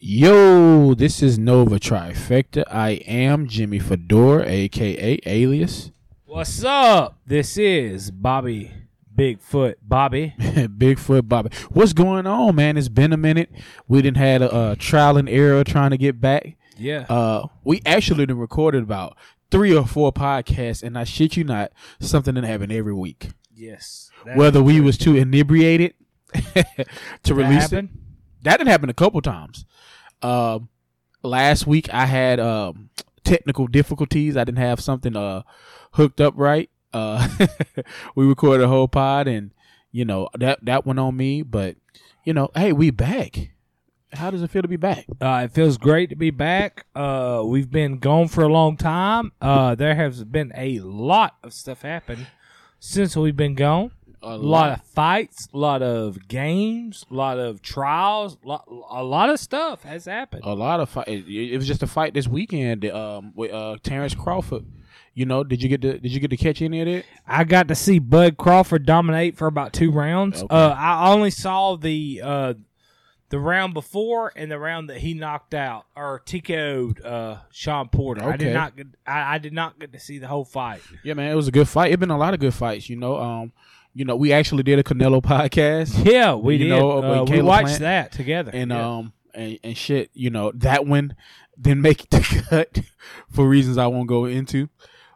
Yo, this is Nova Trifecta. I am Jimmy Fedora, aka Alias. What's up? This is Bobby Bigfoot Bobby. Bigfoot Bobby. What's going on, man? It's been a minute. We didn't had a, a trial and error trying to get back. Yeah. Uh, we actually done recorded about three or four podcasts, and I shit you not, something that happened every week. yes. Whether we was too inebriated to release happen? it, that didn't happen a couple times. Um, last week I had um technical difficulties. I didn't have something uh hooked up right. Uh, we recorded a whole pod, and you know that that went on me. But you know, hey, we back. How does it feel to be back? Uh, it feels great to be back. Uh, we've been gone for a long time. Uh, there has been a lot of stuff happen since we've been gone. A lot of fights, a lot of games, a lot of trials, lot, a lot of stuff has happened. a lot of fight. It, it was just a fight this weekend. Um, with uh Terrence Crawford. You know, did you get to did you get to catch any of it? I got to see Bud Crawford dominate for about two rounds. Okay. Uh, I only saw the uh, the round before and the round that he knocked out or TKO'd uh, Shawn Porter. I did not get I, I did not get to see the whole fight. Yeah, man, it was a good fight. It had been a lot of good fights. You know, um, you know, we actually did a Canelo podcast. Yeah, we You did. know, uh, we watched Plant that together. and Yeah. um and, and shit, you know, that one didn't make the cut for reasons I won't go into.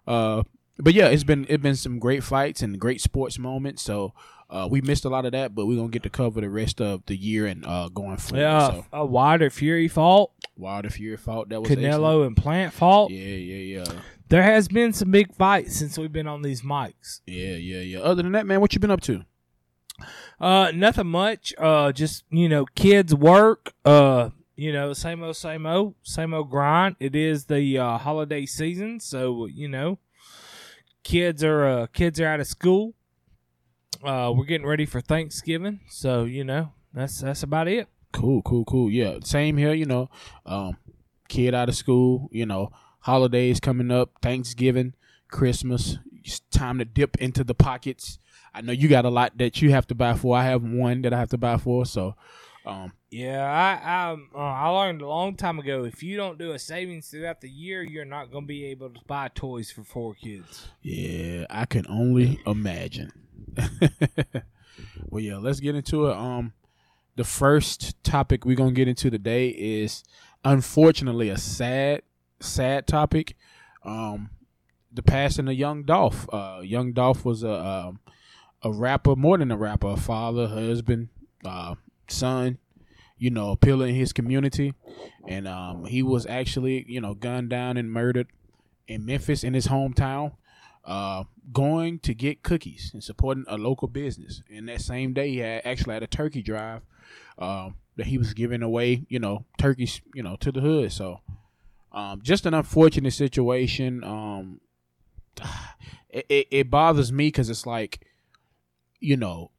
Uh but yeah, it's been it's been some great fights and great sports moments. So uh, we missed a lot of that, but we're gonna get to cover the rest of the year and uh, going forward. yeah, So a Wilder Fury fault. Wilder Fury fault. that was excellent. Canelo and Plant fault. Yeah, yeah, yeah, There has been some big fights since we've been on these mics. yeah, yeah, yeah. Other than that, man, what you been up to? Uh, nothing much. Uh, just you know, kids work. Uh, you know, same old, same old, same old grind. It is the uh, holiday season, so you know, kids are uh, kids are out of school. Uh, we're getting ready for Thanksgiving, so you know, that's that's about it. Cool, cool, cool. Yeah, same here. You know, um, kid out of school. You know, holidays coming up, Thanksgiving, Christmas. It's time to dip into the pockets. I know you got a lot that you have to buy for. I have one that I have to buy for. So, um, Yeah, I I, uh, I learned a long time ago if you don't do a savings throughout the year, you're not going to be able to buy toys for four kids. yeah, I can only imagine. well, yeah, let's get into it. Um, the first topic we're gonna get into today is unfortunately a sad, sad topic. Um, the passing of Young Dolph. Uh, Young Dolph was a um, a rapper, more than a rapper, a father, husband, uh, son. You know, a pillar in his community, and um, he was actually you know gunned down and murdered in Memphis in his hometown. Uh, going to get cookies and supporting a local business. And that same day, he had actually had a turkey drive um, that he was giving away, you know, turkeys, you know, to the hood. So, um, just an unfortunate situation. Um, it, it, it bothers me because it's like, you know,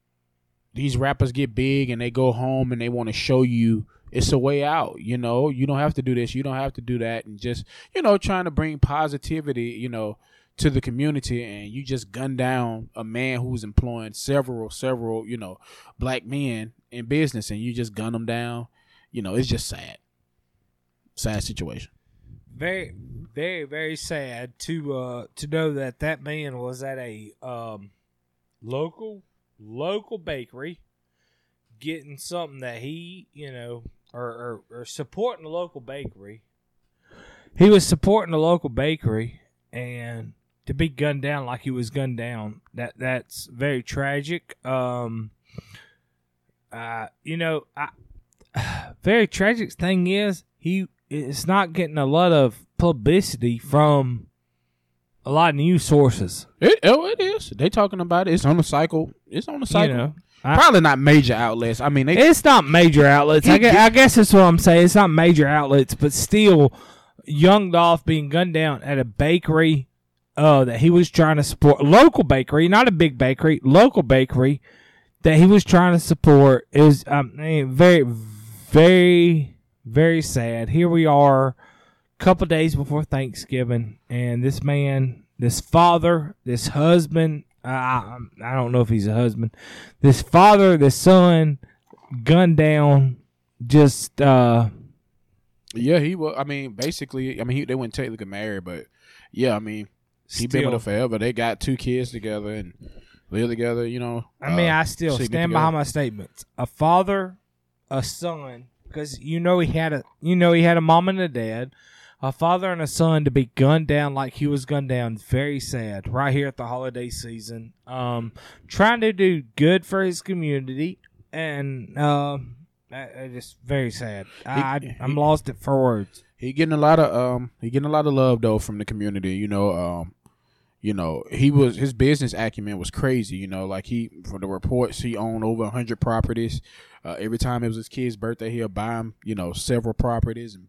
these rappers get big and they go home and they want to show you it's a way out. You know, you don't have to do this, you don't have to do that, and just you know, trying to bring positivity, you know, to the community, and you just gun down a man who's employing several, several, you know, black men in business, and you just gun them down. You know, it's just sad, sad situation. Very very very sad to uh to know that that man was at a um local local bakery getting something that he you know or, or, or supporting the local bakery. He was supporting the local bakery and to be gunned down like he was gunned down. That that's very tragic. Um uh you know i very tragic thing is he it's not getting a lot of publicity from a lot of news sources. It, oh, it is. They talking about it. It's on the cycle. It's on the cycle. You know, I- Probably not major outlets. I mean, they it's not major outlets. I guess, I guess that's what I'm saying. It's not major outlets, but still, Young Dolph being gunned down at a bakery uh, that he was trying to support, local bakery, not a big bakery, local bakery that he was trying to support is um, eh, very, very, very sad. Here we are, a couple days before Thanksgiving, and this man, this father, this husband, I, I, I don't know if he's a husband, this father, this son, gunned down, just uh, Yeah, he was. I mean, basically, I mean, he, they went technically get married, but yeah, I mean, he been with her forever. They got two kids together and live together. You know. I mean, uh, I still stand together. behind my statements. A father, a son, because you know he had a you know he had a mom and a dad. A father and a son to be gunned down like he was gunned down. Very sad. Right here at the holiday season. Um, trying to do good for his community, and um, I just very sad. I, He- I'm he- lost it for words. he getting a lot of um he getting a lot of love though from the community you know um you know he was his business acumen was crazy you know like he from the reports he owned over 100 properties. Uh, every time it was his kid's birthday he'll buy him you know several properties and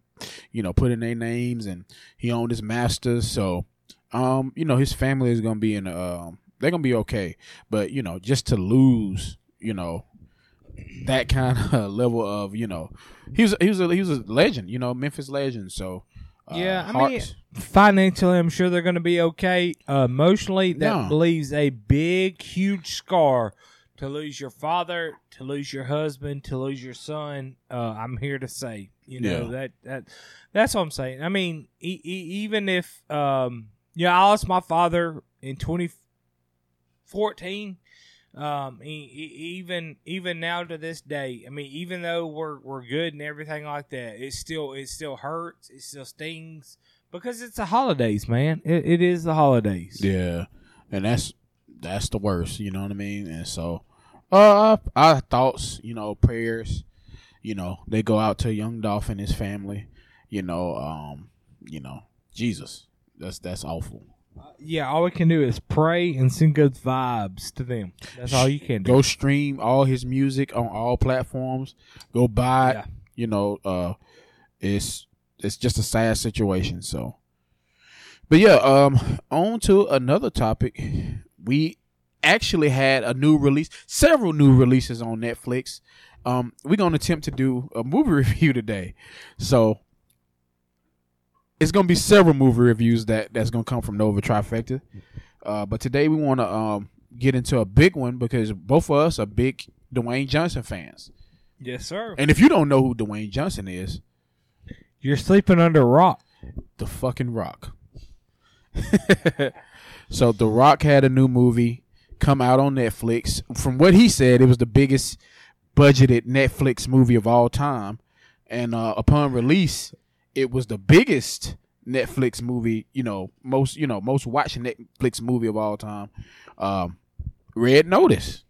you know put in their names and he owned his masters. So um you know his family is gonna be in um they're gonna be okay. But you know just to lose you know that kind of level of you know he was he was a, he was a legend you know Memphis legend. So Yeah, I mean, Hearts- Financially, I'm sure they're going to be okay. Uh, emotionally, that No. leaves a big, huge scar to lose your father, to lose your husband, to lose your son. Uh, I'm here to say, you know Yeah. that that that's what I'm saying. I mean, e- e- even if um, yeah, I lost my father in 2014. Um, even even now to this day, I mean, even though we're we're good and everything like that, it still it still hurts, it still stings because it's the holidays, man. It, it is the holidays. yeah and that's that's the worst you know what I mean and so uh our thoughts you know prayers you know they go out to young Dolph and his family you know um you know Jesus that's that's awful Yeah, all we can do is pray and send good vibes to them. That's all you can do. go stream all his music on all platforms go buy Yeah. you know uh it's it's just a sad situation so but yeah um on to another topic we actually had a new release several new releases on netflix um we're gonna attempt to do a movie review today so it's gonna be several movie reviews that that's gonna come from nova trifecta uh but today we want to um get into a big one because both of us are big dwayne johnson fans Yes, sir. and if you don't know who Dwayne Johnson is, You're sleeping under a rock. the fucking Rock. so The Rock had a new movie come out on Netflix. From what he said, it was the biggest budgeted Netflix movie of all time, and uh, upon release, it was the biggest Netflix movie. You know, most you know most watched Netflix movie of all time. Um, Red Notice.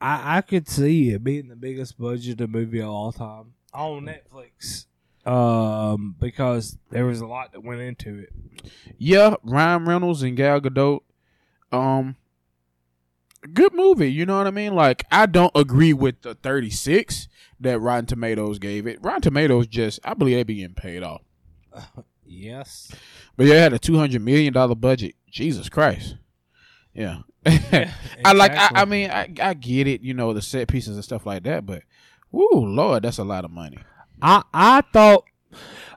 I, I could see it being the biggest budgeted movie of all time on Netflix. Um, because there was a lot that went into it. yeah, Ryan Reynolds and Gal Gadot. Um, good movie. You know what I mean? Like, I don't agree with the 36 that Rotten Tomatoes gave it. Rotten Tomatoes just, I believe they be getting paid off. Yes. But yeah, it had a 200 million dollar budget. Jesus Christ. Yeah. I like. I, I mean, I, I get it. You know, the set pieces and stuff like that. But, whoo, Lord, that's a lot of money. I I thought.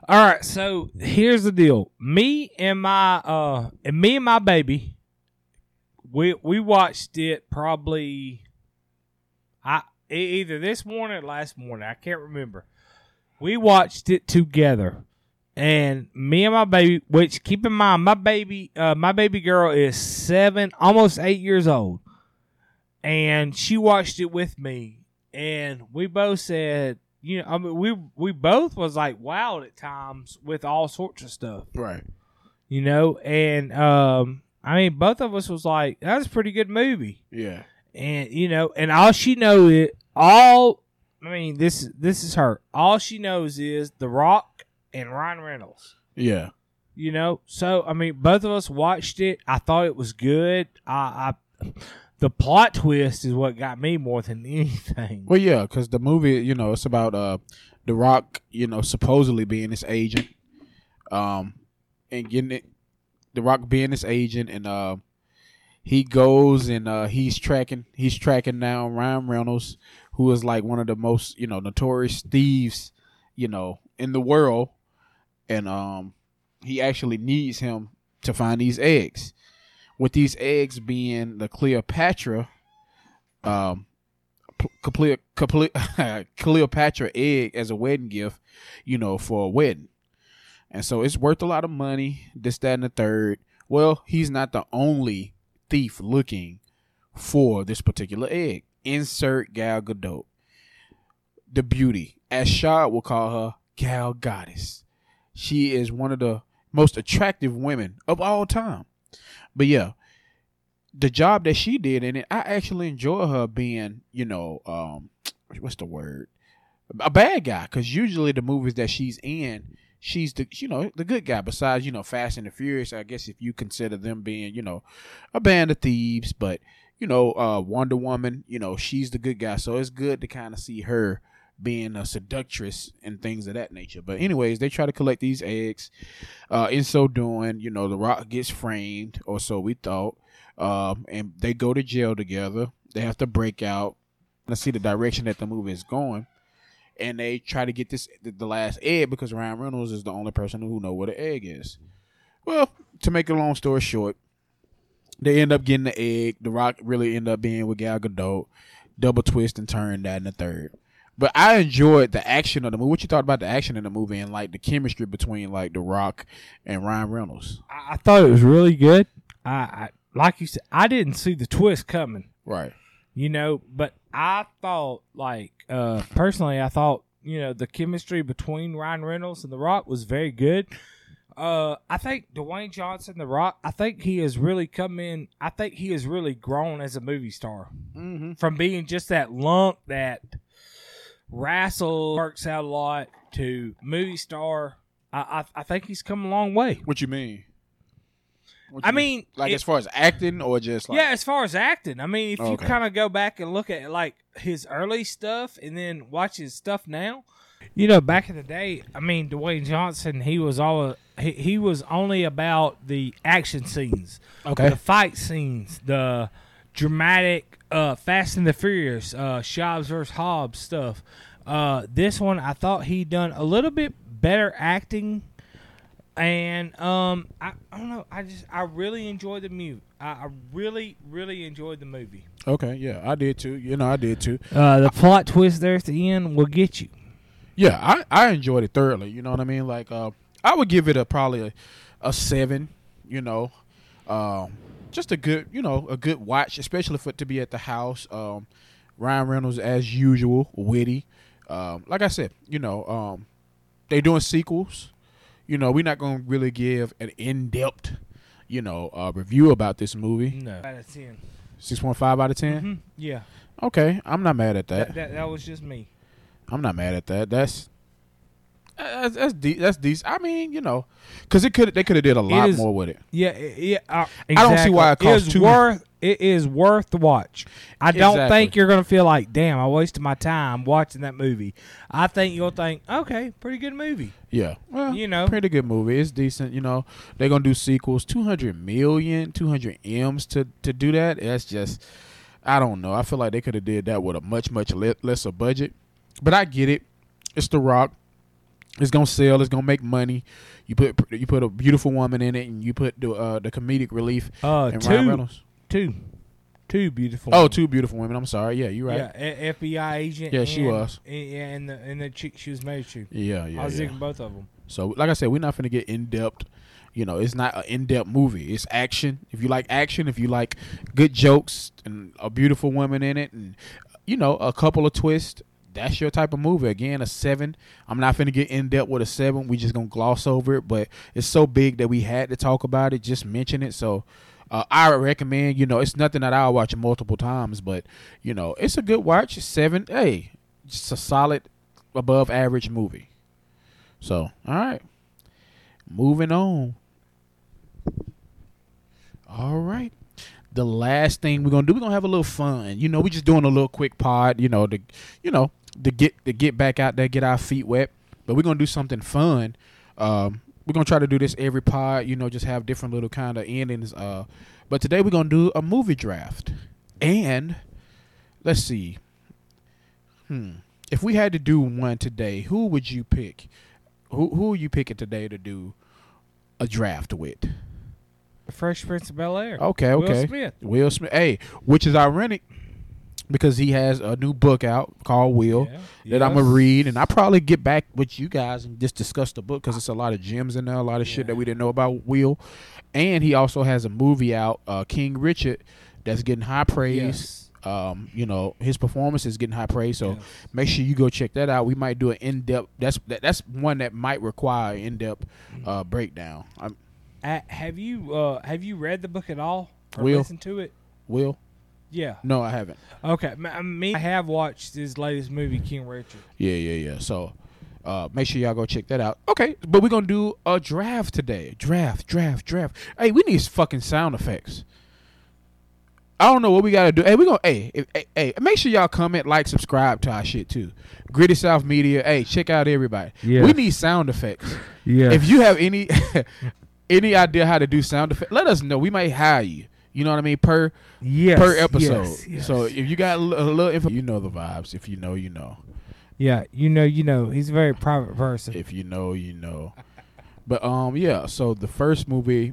All right, so here's the deal. Me and my uh, and me and my baby, we we watched it probably. I either this morning or last morning. I can't remember. We watched it together, and me and my baby. Which keep in mind, my baby, uh, my baby girl is seven, almost eight years old, and she watched it with me, and we both said you know, I mean, we we both was like wild at times with all sorts of stuff, Right. you know, and um, I mean, both of us was like, "That's a pretty good movie, Yeah. and you know, and all she know it all. I mean, this this is her. All she knows is The Rock and Ryan Reynolds. Yeah. You know, so I mean, both of us watched it. I thought it was good. I, I the plot twist is what got me more than anything. Well, yeah, because the movie, you know, it's about uh, The Rock, you know, supposedly being his agent, um, and getting it, The Rock being his agent, and uh, he goes and uh, he's tracking, he's tracking down Ryan Reynolds, who is like one of the most, you know, notorious thieves, you know, in the world, and um, he actually needs him to find these eggs, with these eggs being the Cleopatra, um Cle- Cle- Cleopatra egg as a wedding gift, you know, for a wedding. And so it's worth a lot of money, this, that, and the third. Well, he's not the only thief looking for this particular egg. Insert Gal Gadot. The beauty. As Shad will call her, Gal Goddess. She is one of the most attractive women of all time. But yeah, the job that she did in it, I actually enjoy her being, you know, um, what's the word? A bad guy. Because usually the movies that she's in, she's the, you know, the good guy. Besides, you know, Fast and the Furious, I guess if you consider them being, you know, a band of thieves. But, you know, uh, Wonder Woman, you know, she's the good guy. So it's good to kind of see her being a seductress and things of that nature. But anyways, they try to collect these eggs. Uh, in so doing, you know, the Rock gets framed, or so we thought. Um, and they go to jail together. They have to break out and see the direction that the movie is going. And they try to get this the last egg because Ryan Reynolds is the only person who know what an egg is. Well, to make a long story short, they end up getting the egg. The Rock really end up being with Gal Gadot. Double twist and turn that in the third. But I enjoyed the action of the movie. What you thought about the action in the movie and like the chemistry between like The Rock and Ryan Reynolds? I, I thought it was really good. I, I like you said, I didn't see the twist coming. Right. You know, but I thought like uh personally I thought, you know, the chemistry between Ryan Reynolds and The Rock was very good. Uh, I think Dwayne Johnson, The Rock, I think he has really come in. I think he has really grown as a movie star Mm-hmm. from being just that lump that wrestle works out a lot to movie star. I I, I think he's come a long way. What you mean? I mean, like it- as far as acting or just like yeah, as far as acting, I mean, if you kind of go back and look at like his early stuff and then watch his stuff now, you know, back in the day, I mean, Dwayne Johnson, he was all he, he was only about the action scenes, okay, the fight scenes, the dramatic uh, Fast and the Furious, uh, Shobbs versus Hobbs stuff. Uh, this one, I thought he done a little bit better acting, and um, I, I don't know. I just I really enjoyed the movie. I, I really really enjoyed the movie. okay, yeah, I did too. You know, I did too. Uh, the plot twist there at the end will get you. Yeah, I I enjoyed it thoroughly. You know what I mean? Like, uh, I would give it a probably a, a seven. You know, um, just a good you know a good watch, especially for it to be at the house. Um, Ryan Reynolds as usual, witty. Um, like I said, you know, um, they doing sequels. You know, we're not gonna really give an in depth, you know, uh, review about this movie. No, out of 10 Six point five out of 10 Mhm, Yeah, Okay, I'm not mad at that. that, that that was just me. I'm not mad at that. That's that's that's, de- that's decent. I mean, you know, because it could they could have did a lot is- more with it. Yeah, yeah. Uh, don't see why it exactly. costs is two- worth. It is worth the watch. I don't Exactly. think you're gonna feel like, damn, I wasted my time watching that movie. I think you'll think, okay, pretty good movie. Yeah, well, You know. pretty good movie. It's decent. You know, they're gonna do sequels. 200 million, 200 m's to to do that. That's just, I don't know. I feel like they could have did that with a much much le- lesser budget. But I get it. It's The Rock. It's gonna sell. It's gonna make money. You put you put a beautiful woman in it, and you put the uh, the comedic relief Uh, and two, Ryan Reynolds. Two, two beautiful. Oh, two beautiful women. I'm sorry. Yeah, you're right. yeah, a- FBI agent. Yeah, she and- was. and- Yeah, and the and the chick she was married to. Yeah, yeah. I was yeah. thinking both of them. So, like I said, we're not going to get in depth. You know, it's not an in depth movie. It's action. If you like action, if you like good jokes and a beautiful woman in it, and you know, a couple of twists, that's your type of movie. Again, a seven. I'm not going to get in depth with a seven. We just gonna gloss over it, but it's so big that we had to talk about it. Just mention it. So. Uh, I recommend, you know, it's nothing that I'll watch multiple times, but you know, it's a good watch. Seven, hey, just a solid, above average movie. So, all right. Moving on. All right. The last thing we're gonna do, we're gonna have a little fun. You know, we're just doing a little quick pod, you know, to you know, to get to get back out there, get our feet wet. But we're gonna do something fun. Um, we're gonna try to do this every pod, you know, just have different little kind of endings. Uh, but today we're gonna do a movie draft. And let's see. Hmm. If we had to do one today, who would you pick? Who who are you picking today to do a draft with? The Fresh Prince of Bel Air. Okay, okay. Will. Smith. Will Smith. Hey, which is ironic because he has a new book out called Will Yeah. that I'm gonna read, and I probably get back with you guys and just discuss the book because it's a lot of gems in there, a lot of shit that we didn't know about Will, and he also has a movie out, uh, King Richard, that's getting high praise. Yes. Um, you know, his performance is getting high praise, so Yes. make sure you go check that out. We might do an in depth. That's that, that's one that might require in depth uh, breakdown. Uh, have you uh, have you read the book at all or Will. listened to it? Will? Yeah. No, I haven't. Okay. m- I mean, I have watched his latest movie, King Richard. Yeah, yeah, yeah. So uh, make sure y'all go check that out. Okay, but we're gonna do a draft today. Draft, draft, draft. Hey, we need fucking sound effects. I don't know what we gotta do. Hey, we gonna hey, hey, hey, make sure y'all comment, like, subscribe to our shit too. Gritty South Media. Hey, check out everybody. Yes. We need sound effects. Yeah. If you have any any idea how to do sound effects, let us know. We might hire you. You know what I mean? Per yes, per episode. yes, yes. So if you got a little info, you know the vibes. If you know, you know. yeah, you know, you know, he's a very private person. If you know, you know. But um, yeah. So the first movie.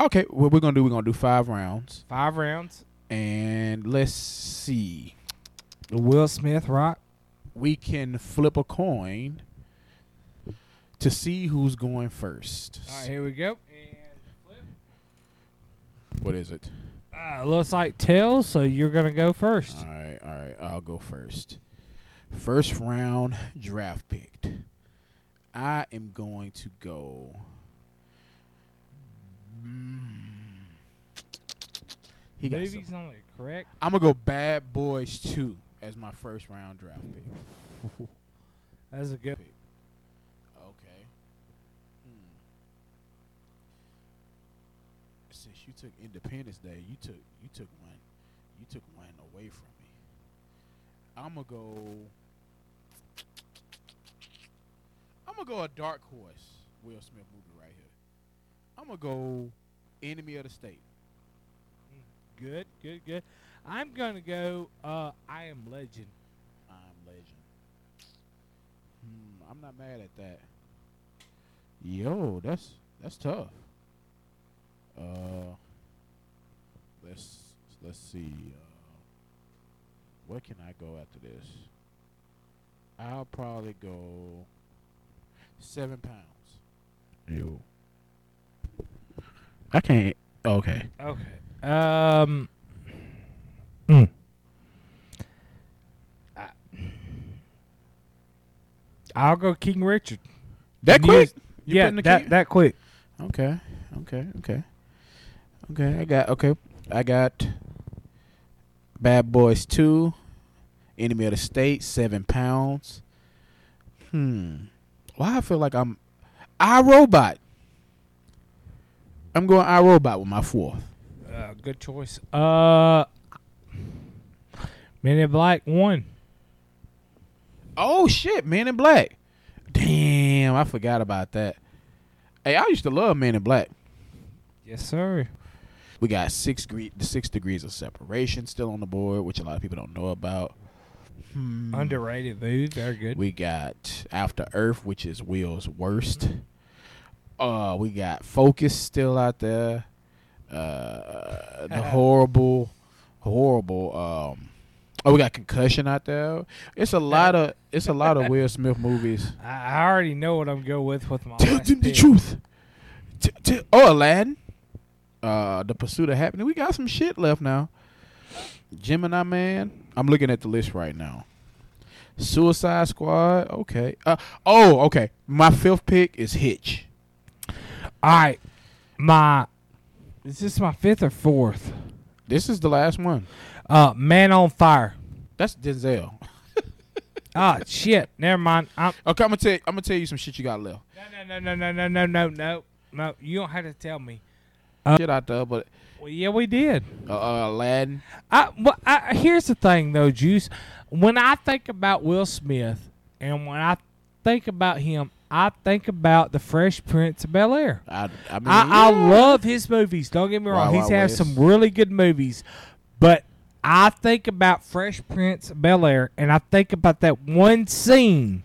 Okay, what we're gonna do? We're gonna do five rounds, Five rounds. and let's see. The Will Smith, right? We can flip a coin to see who's going first. All right, here we go. What is it? Uh, looks like tails, so you're gonna go first. All right, all right. I'll go first. First round draft picked. I am going to go. Mm. He got only correct. I'm gonna go Bad Boys Two as my first round draft pick. That's a good. Okay. Hmm. Since you took Independence Day, you took you took one, you took one away from me. I'm gonna go. I'm gonna go a dark horse Will Smith movie right here. I'm gonna go Enemy of the State. Good, good, good. I'm gonna go. Uh, I am Legend. I'm Legend. Hmm, I'm not mad at that. Yo, that's that's tough. Uh, let's let's see. Uh, where can I go after this? I'll probably go seven pounds. Yo, I can't. Okay. Okay. Um. mm. I- I'll go King Richard. That You quick? You yeah, the that key- that quick. Okay. Okay. Okay. Okay. I got. Okay. I got. Bad Boys Two. Enemy of the State. Seven pounds. Hmm. Why I feel like I'm. I Robot. I'm going I Robot with my fourth. Uh, good choice. Uh, Men in Black one. Oh shit, Man in Black. Damn, I forgot about that. Hey, I used to love Man in Black. Yes, sir. We got six gre- the six degrees of separation still on the board, which a lot of people don't know about. Hmm. Underrated movie. Very good. We got After Earth, which is Will's worst. Uh, we got Focus still out there. Uh, the horrible, horrible. Um, oh, we got Concussion out there. It's a lot of it's a lot of Will Smith movies. I, I already know what I'm going with with my Tell them the truth. T- t- oh, Aladdin. Uh, the Pursuit of Happiness. We got some shit left now. Gemini Man. I'm looking at the list right now. Suicide Squad. Okay. Uh, oh, okay. My fifth pick is Hitch. All right, my is this my fifth or fourth? This is the last one. Uh, Man on Fire. That's Denzel. Ah, shit. Never mind. I'm, Okay, I'm gonna tell. You, I'm gonna tell you some shit you got left. no, no, no, no, no, no, no, no, no. You don't have to tell me. Shit out there, but Well, yeah, we did. uh, uh, Aladdin. I, well, I, here's the thing, though, Juice. When I think about Will Smith, and when I think about him, I think about the Fresh Prince of Bel Air. I, I mean, I, I love his movies. Don't get me wrong; Wild he's had some really good movies, but I think about Fresh Prince of Bel Air, and I think about that one scene,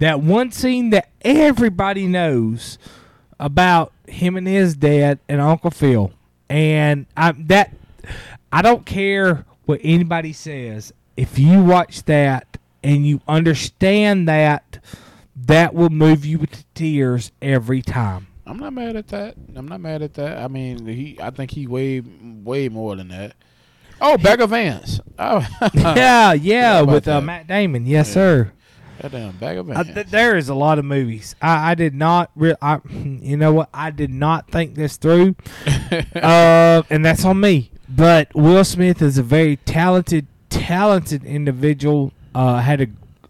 that one scene that everybody knows about him and his dad and Uncle Phil, and I that I don't care what anybody says. If you watch that and you understand that, that will move you to tears every time. I'm not mad at that. I'm not mad at that. I mean, he. I think he way way more than that. Oh, of Vance. Oh, yeah, yeah, with uh. Matt Damon. Yes, Yeah. sir. Goddamn Bag of th- there is a lot of movies. I, I did not. Re- I, you know what? I did not think this through, uh, and that's on me. But Will Smith is a very talented, talented individual. Uh, had a,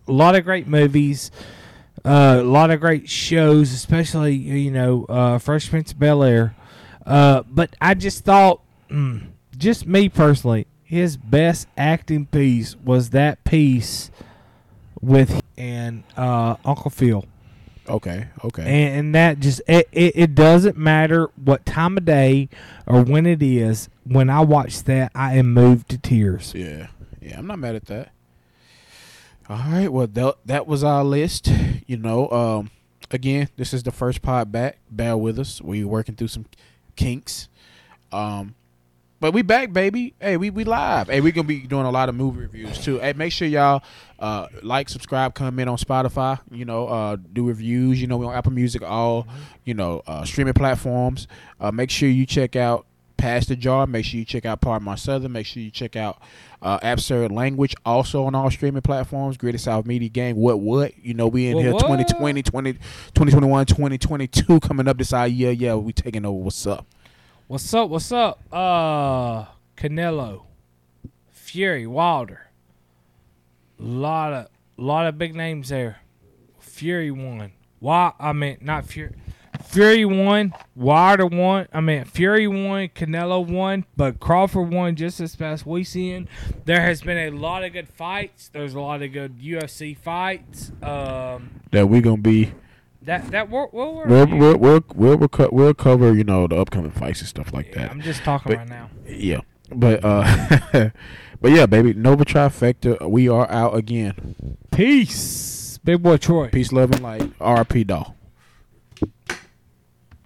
a lot of great movies, uh, a lot of great shows, especially you know uh, Fresh Prince of Bel Air. Uh, but I just thought, mm, just me personally, his best acting piece was that piece with and uh, Uncle Phil, okay, okay. and, and that just it, it, it doesn't matter what time of day or when it is. When I watch that, I am moved to tears. Yeah, yeah, I'm not mad at that. All right, well that that was our list. You know, um, again, this is the first pod back. Bear with us. We're working through some kinks. Um, but we back, baby. Hey, we we live. Hey, we gonna be doing a lot of movie reviews too. Hey, make sure y'all uh like, subscribe, comment on Spotify. You know, uh do reviews. You know, we on Apple Music, all you know, uh streaming platforms. Uh, make sure you check out Pass the Jar. Make sure you check out Part of My Southern. Make sure you check out uh, Absurd Language, also on all streaming platforms. Greatest South Media Gang. What, what? You know, we in What, here what? 2020, 20, 2021, 2022 coming up this our year. Yeah, we taking over. What's up? What's up? What's up? Uh, Canelo, Fury, Wilder. Lot of lot of big names there. Fury won. Why? I mean, not Fury. Fury won. Wilder won. I mean, Fury won. Canelo won. But Crawford won just this past weekend. There has been a lot of good fights. There's a lot of good UFC fights. Um, That we're gonna be. That that We'll we'll we'll we'll, we'll, co- we'll cover you know the upcoming fights and stuff like Yeah, that. I'm just talking But- right now. Yeah, but uh, but yeah, baby, Nova Trifecta. We are out again. Peace, big boy Troy. Peace, love, and light. R.P. Dolph.